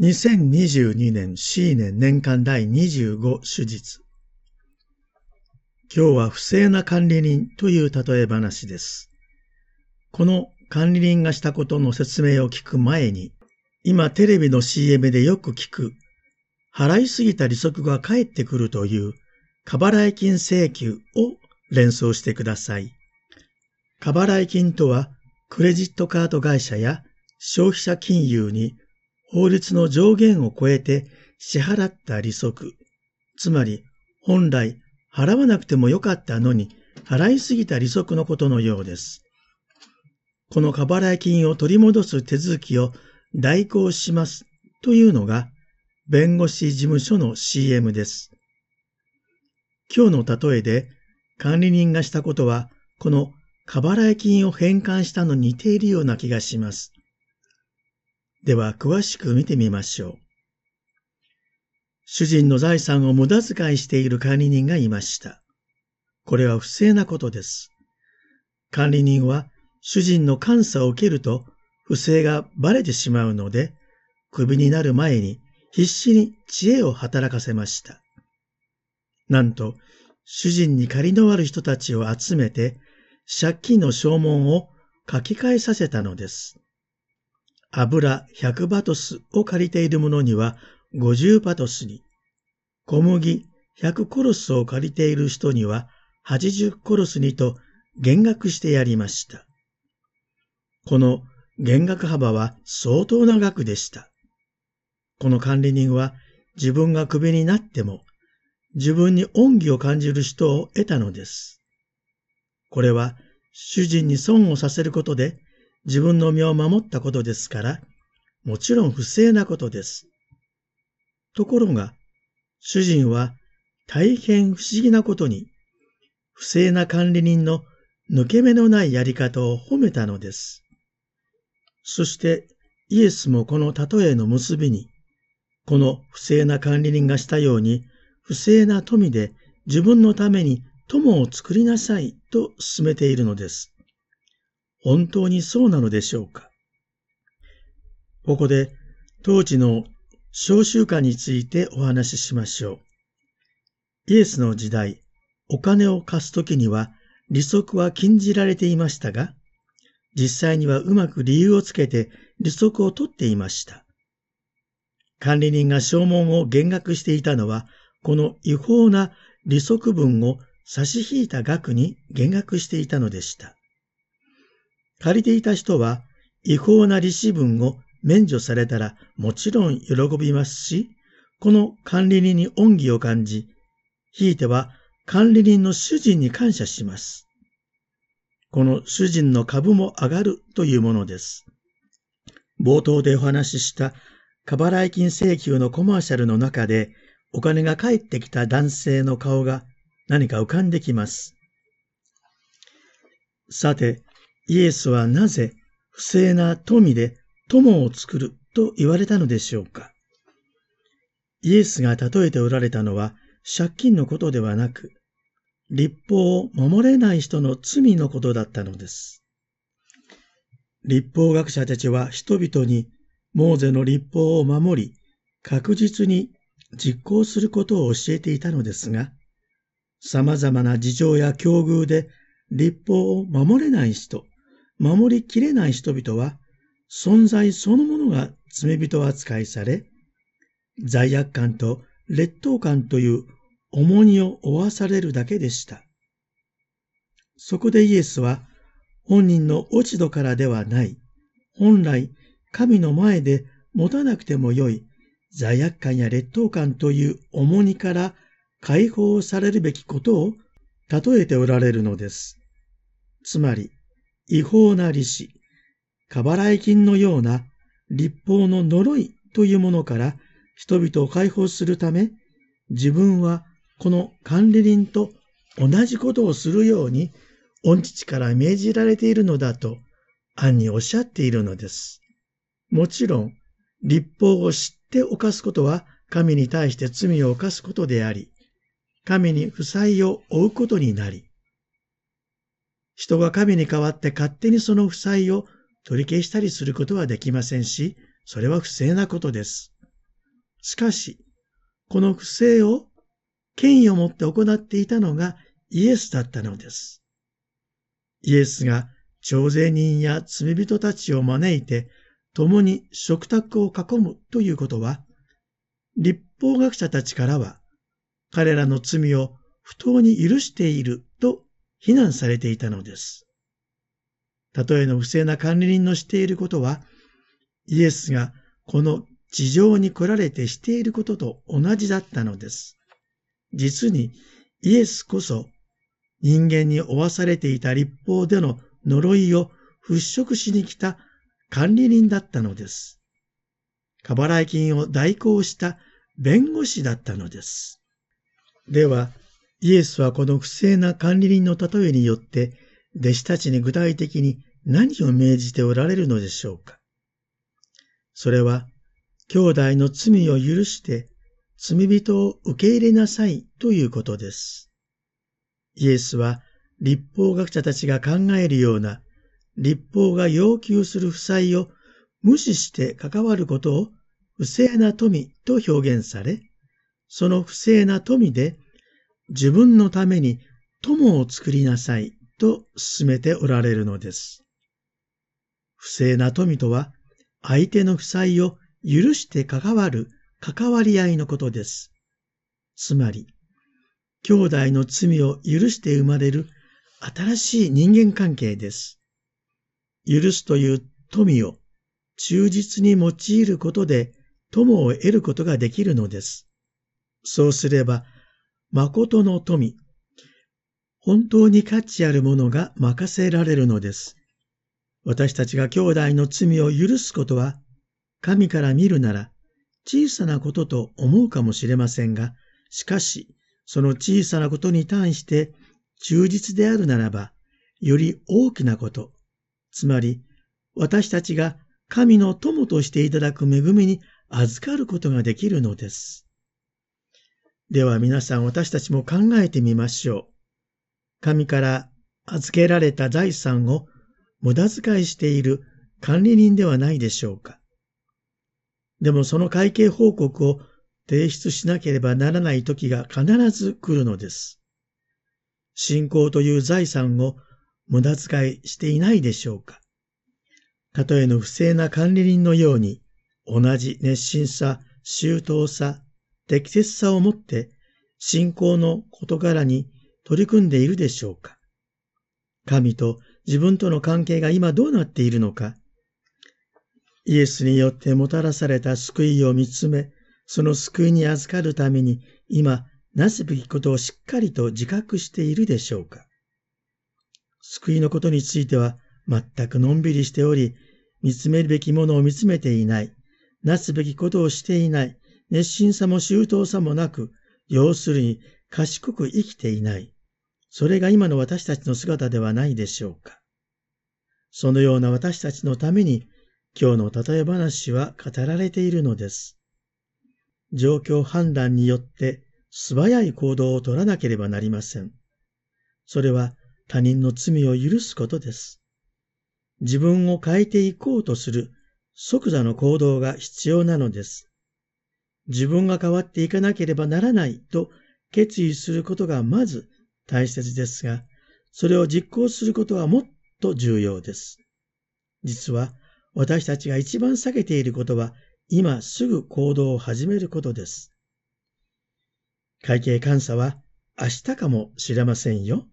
2022年 C 年年間第25手術。今日は不正な管理人という例え話です。この管理人がしたことの説明を聞く前に、今テレビの CM でよく聞く、払いすぎた利息が返ってくるという過払い金請求を連想してください。過払い金とは、クレジットカード会社や消費者金融に法律の上限を超えて支払った利息、つまり本来払わなくてもよかったのに払いすぎた利息のことのようです。この過払い金を取り戻す手続きを代行しますというのが弁護士事務所の CM です。今日の例えで管理人がしたことはこの過払い金を返還したのに似ているような気がします。では詳しく見てみましょう。主人の財産を無駄遣いしている管理人がいました。これは不正なことです。管理人は主人の監査を受けると不正がバレてしまうので、クビになる前に必死に知恵を働かせました。なんと、主人に借りのある人たちを集めて、借金の証文を書き換えさせたのです。油100バトスを借りている者には50バトスに、小麦100コロスを借りている人には80コロスにと減額してやりました。この減額幅は相当な額でした。この管理人は自分がクビになっても自分に恩義を感じる人を得たのです。これは主人に損をさせることで自分の身を守ったことですから、もちろん不正なことです。ところが、主人は大変不思議なことに、不正な管理人の抜け目のないやり方を褒めたのです。そしてイエスもこの例えの結びに、この不正な管理人がしたように、不正な富で自分のために友を作りなさいと進めているのです。本当にそうなのでしょうか？ここで当時の召集歌についてお話ししましょう。イエスの時代、お金を貸すときには利息は禁じられていましたが、実際にはうまく理由をつけて利息を取っていました。管理人が証文を減額していたのは、この違法な利息分を差し引いた額に減額していたのでした。借りていた人は違法な利子分を免除されたらもちろん喜びますし、この管理人に恩義を感じ、ひいては管理人の主人に感謝します。この主人の株も上がるというものです。冒頭でお話しした過払い金請求のコマーシャルの中でお金が返ってきた男性の顔が何か浮かんできます。さて、イエスはなぜ不正な富で友を作ると言われたのでしょうか？イエスが例えておられたのは借金のことではなく、立法を守れない人の罪のことだったのです。立法学者たちは人々にモーゼの立法を守り、確実に実行することを教えていたのですが、様々な事情や境遇で立法を守れない人、守りきれない人々は、存在そのものが罪人扱いされ、罪悪感と劣等感という重荷を負わされるだけでした。そこでイエスは、本人の落ち度からではない、本来神の前で持たなくてもよい罪悪感や劣等感という重荷から解放されるべきことを例えておられるのです。つまり、違法な利子、過払い金のような立法の呪いというものから人々を解放するため、自分はこの管理人と同じことをするように、御父から命じられているのだと、暗におっしゃっているのです。もちろん、立法を知って犯すことは神に対して罪を犯すことであり、神に負債を負うことになり、人が神に代わって勝手にその負債を取り消したりすることはできませんし、それは不正なことです。しかし、この不正を権威を持って行っていたのがイエスだったのです。イエスが徴税人や罪人たちを招いて共に食卓を囲むということは、立法学者たちからは彼らの罪を不当に許している非難されていたのです。たとえの不正な管理人のしていることは、イエスがこの地上に来られてしていることと同じだったのです。実にイエスこそ人間に負わされていた立法での呪いを払拭しに来た管理人だったのです。過払い金を代行した弁護士だったのです。では、イエスはこの不正な管理人の例えによって、弟子たちに具体的に何を命じておられるのでしょうか。それは、兄弟の罪を許して罪人を受け入れなさいということです。イエスは立法学者たちが考えるような立法が要求する負債を無視して関わることを不正な富と表現され、その不正な富で自分のために友を作りなさいと進めておられるのです。不正な富とは相手の負債を許して関わる関わり合いのことです。つまり、兄弟の罪を許して生まれる新しい人間関係です。許すという富を忠実に用いることで友を得ることができるのです。そうすれば、誠の富、本当に価値あるものが任せられるのです。私たちが兄弟の罪を許すことは、神から見るなら小さなことと思うかもしれませんが、しかし、その小さなことに対して忠実であるならば、より大きなこと、つまり私たちが神の友としていただく恵みに預かることができるのです。では皆さん私たちも考えてみましょう。神から預けられた財産を無駄遣いしている管理人ではないでしょうか。でもその会計報告を提出しなければならない時が必ず来るのです。信仰という財産を無駄遣いしていないでしょうか。たとえの不正な管理人のように、同じ熱心さ、周到さ、適切さをもって信仰の事柄に取り組んでいるでしょうか。神と自分との関係が今どうなっているのか、イエスによってもたらされた救いを見つめ、その救いに預かるために今なすべきことをしっかりと自覚しているでしょうか。救いのことについては全くのんびりしており、見つめるべきものを見つめていない、なすべきことをしていない、熱心さも周到さもなく、要するに賢く生きていない。それが今の私たちの姿ではないでしょうか。そのような私たちのために今日の例え話は語られているのです。状況判断によって素早い行動を取らなければなりません。それは他人の罪を許すことです。自分を変えていこうとする即座の行動が必要なのです。自分が変わっていかなければならないと決意することがまず大切ですが、それを実行することはもっと重要です。実は私たちが一番避けていることは、今すぐ行動を始めることです。会計監査は明日かもしれませんよ。